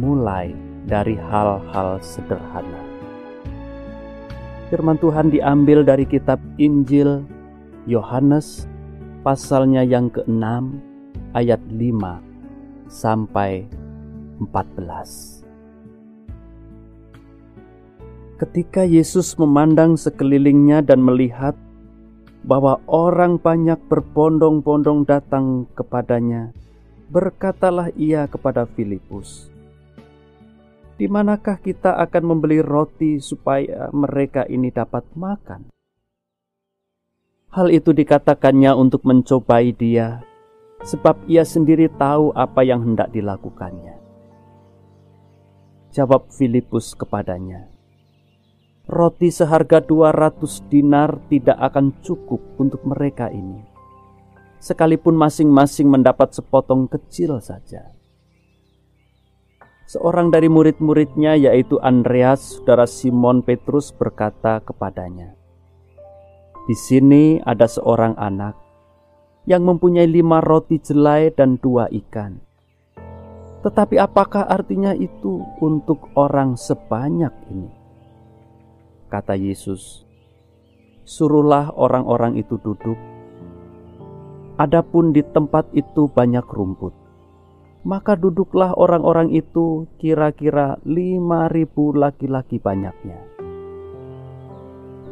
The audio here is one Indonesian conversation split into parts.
mulai dari hal-hal sederhana. Firman Tuhan diambil dari kitab Injil Yohanes pasalnya yang ke-6 ayat 5 sampai 14. Ketika Yesus memandang sekelilingnya dan melihat bahwa orang banyak berbondong-bondong datang kepadanya, berkatalah ia kepada Filipus, di manakah kita akan membeli roti supaya mereka ini dapat makan? Hal itu dikatakannya untuk mencobai dia, sebab ia sendiri tahu apa yang hendak dilakukannya. Jawab Filipus kepadanya, Roti seharga 200 dinar tidak akan cukup untuk mereka ini, sekalipun masing-masing mendapat sepotong kecil saja seorang dari murid-muridnya yaitu Andreas, saudara Simon Petrus berkata kepadanya, Di sini ada seorang anak yang mempunyai lima roti jelai dan dua ikan. Tetapi apakah artinya itu untuk orang sebanyak ini? Kata Yesus, Suruhlah orang-orang itu duduk. Adapun di tempat itu banyak rumput maka duduklah orang-orang itu kira-kira lima ribu laki-laki banyaknya.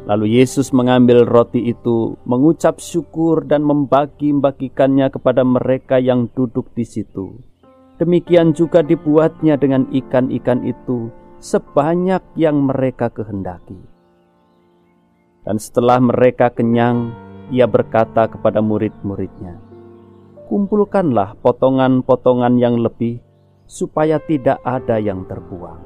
Lalu Yesus mengambil roti itu, mengucap syukur dan membagi-bagikannya kepada mereka yang duduk di situ. Demikian juga dibuatnya dengan ikan-ikan itu sebanyak yang mereka kehendaki. Dan setelah mereka kenyang, ia berkata kepada murid-muridnya, kumpulkanlah potongan-potongan yang lebih, supaya tidak ada yang terbuang.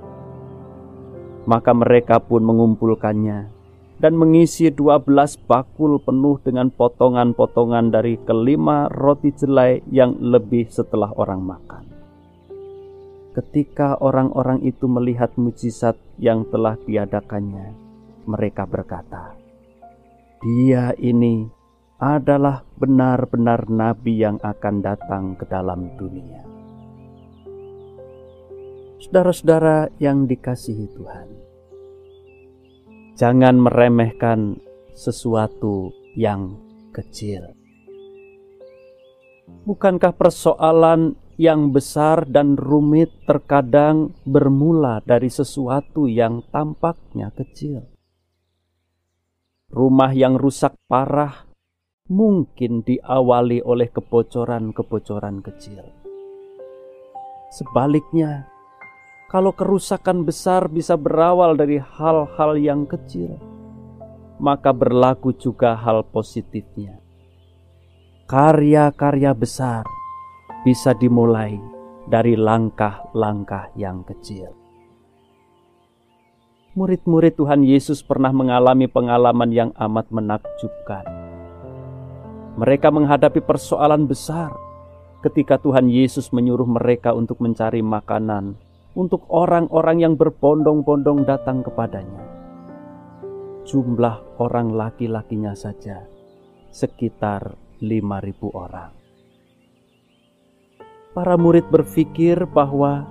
Maka mereka pun mengumpulkannya dan mengisi dua belas bakul penuh dengan potongan-potongan dari kelima roti jelai yang lebih setelah orang makan. Ketika orang-orang itu melihat mujizat yang telah diadakannya, mereka berkata, "Dia ini adalah benar-benar nabi yang akan datang ke dalam dunia. Saudara-saudara yang dikasihi Tuhan, jangan meremehkan sesuatu yang kecil. Bukankah persoalan yang besar dan rumit terkadang bermula dari sesuatu yang tampaknya kecil? Rumah yang rusak parah mungkin diawali oleh kebocoran-kebocoran kecil. Sebaliknya, kalau kerusakan besar bisa berawal dari hal-hal yang kecil, maka berlaku juga hal positifnya. Karya-karya besar bisa dimulai dari langkah-langkah yang kecil. Murid-murid Tuhan Yesus pernah mengalami pengalaman yang amat menakjubkan mereka menghadapi persoalan besar ketika Tuhan Yesus menyuruh mereka untuk mencari makanan untuk orang-orang yang berbondong-bondong datang kepadanya. Jumlah orang laki-lakinya saja sekitar 5000 orang. Para murid berpikir bahwa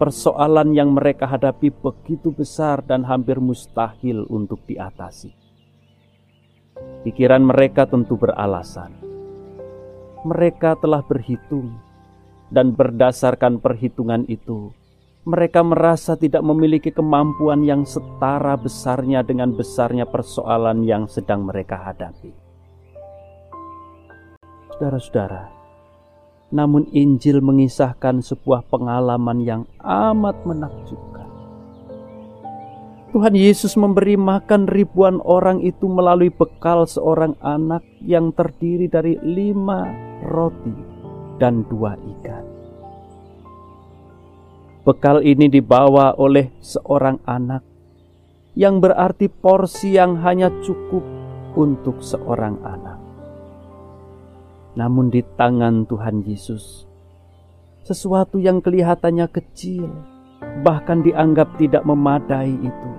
persoalan yang mereka hadapi begitu besar dan hampir mustahil untuk diatasi. Pikiran mereka tentu beralasan. Mereka telah berhitung, dan berdasarkan perhitungan itu, mereka merasa tidak memiliki kemampuan yang setara besarnya dengan besarnya persoalan yang sedang mereka hadapi. Saudara-saudara, namun Injil mengisahkan sebuah pengalaman yang amat menakjubkan Tuhan Yesus memberi makan ribuan orang itu melalui bekal seorang anak yang terdiri dari lima roti dan dua ikan. Bekal ini dibawa oleh seorang anak yang berarti porsi yang hanya cukup untuk seorang anak. Namun di tangan Tuhan Yesus, sesuatu yang kelihatannya kecil, bahkan dianggap tidak memadai itu,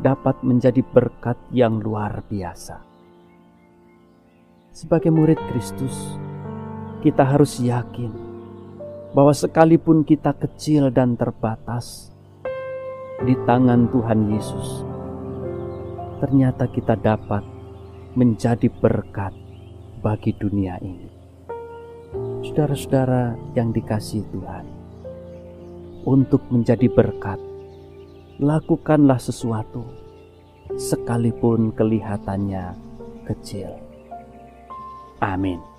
dapat menjadi berkat yang luar biasa. Sebagai murid Kristus, kita harus yakin bahwa sekalipun kita kecil dan terbatas di tangan Tuhan Yesus, ternyata kita dapat menjadi berkat bagi dunia ini. Saudara-saudara yang dikasih Tuhan, untuk menjadi berkat, lakukanlah sesuatu sekalipun kelihatannya kecil. Amin.